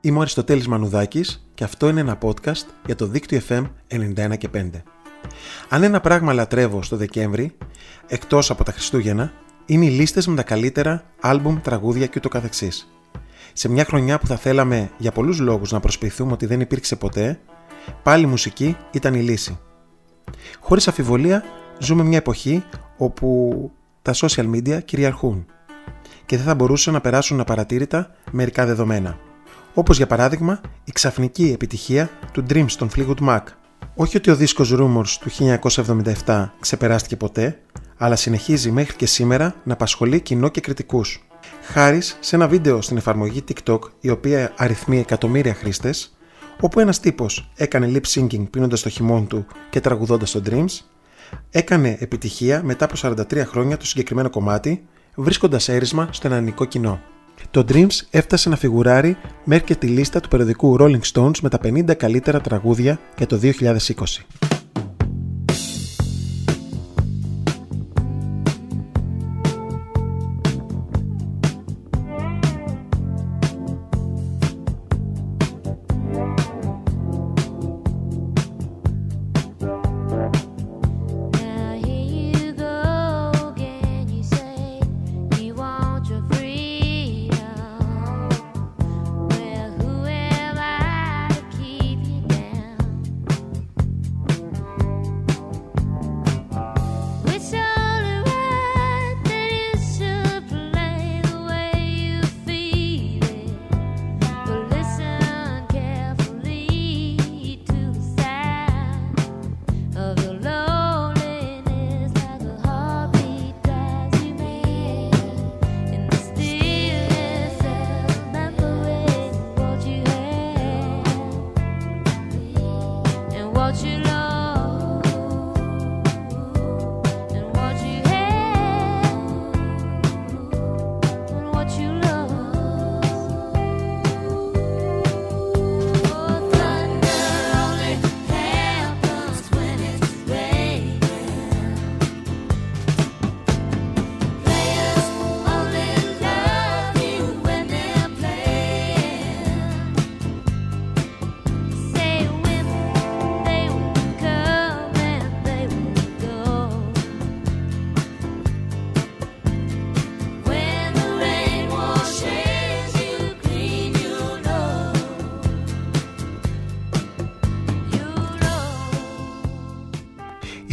Είμαι ο Αριστοτέλης Μανουδάκης και αυτό είναι ένα podcast για το δίκτυο FM 91 και 5. Αν ένα πράγμα λατρεύω στο Δεκέμβρη, εκτός από τα Χριστούγεννα, είναι οι λίστες με τα καλύτερα άλμπουμ, τραγούδια και ούτω καθεξής. Σε μια χρονιά που θα θέλαμε για πολλούς λόγους να προσποιηθούμε ότι δεν υπήρξε ποτέ, πάλι η μουσική ήταν η λύση. Χωρίς αφιβολία, ζούμε μια εποχή όπου τα social media κυριαρχούν και δεν θα μπορούσαν να περάσουν απαρατήρητα μερικά δεδομένα. Όπως για παράδειγμα η ξαφνική επιτυχία του Dreams των Fleetwood Mac. Όχι ότι ο δίσκος Rumors του 1977 ξεπεράστηκε ποτέ, αλλά συνεχίζει μέχρι και σήμερα να απασχολεί κοινό και κριτικούς. Χάρης σε ένα βίντεο στην εφαρμογή TikTok, η οποία αριθμεί εκατομμύρια χρήστες, όπου ένας τύπος έκανε lip syncing πίνοντας το χειμών του και τραγουδώντας το Dreams, έκανε επιτυχία μετά από 43 χρόνια το συγκεκριμένο κομμάτι, βρίσκοντας έρισμα στο ελληνικό κοινό. Το Dreams έφτασε να φιγουράρει μέχρι και τη λίστα του περιοδικού Rolling Stones με τα 50 καλύτερα τραγούδια για το 2020.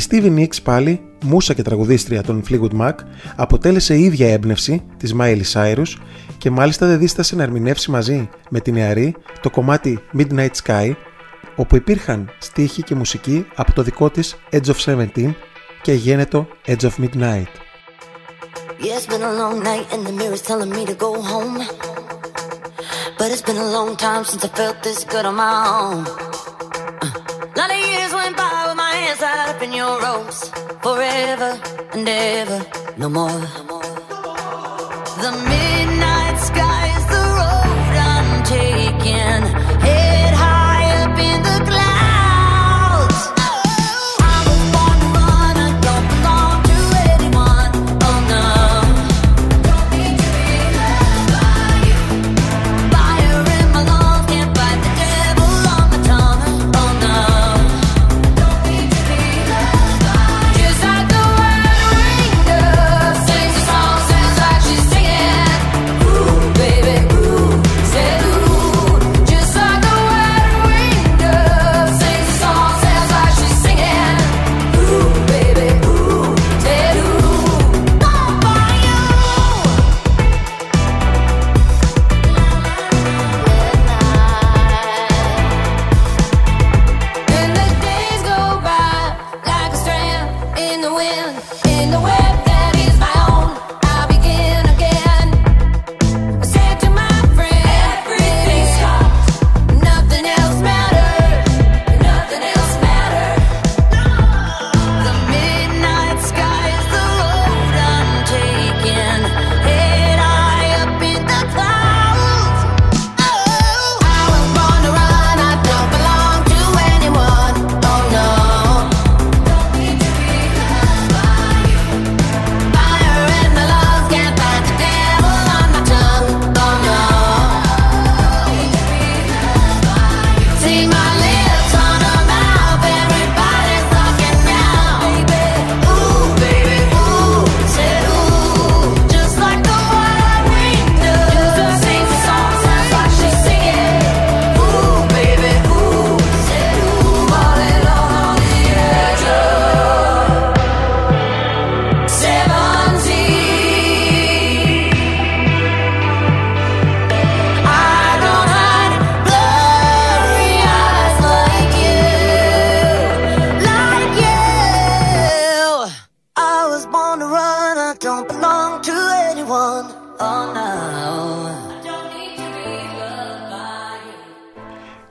Stevie Nicks πάλι, μουσα και τραγουδίστρια των Fleetwood Mac, αποτέλεσε η ίδια έμπνευση της Miley Cyrus και μάλιστα δεν δίστασε να ερμηνεύσει μαζί με την νεαρή το κομμάτι Midnight Sky, όπου υπήρχαν στίχοι και μουσική από το δικό της Edge of 17 και γένετο Edge of Midnight. Yeah, it's been a long night and the mirror's telling me to go home. But it's been a long time since I felt this good on my own. Ropes. Forever and ever, no more. The midnight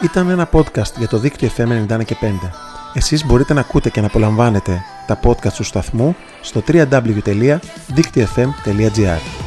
Ήταν ένα podcast για το δίκτυο FM 91 και 5. Εσείς μπορείτε να ακούτε και να απολαμβάνετε τα podcast του σταθμού στο www.δίκτυοφm.gr.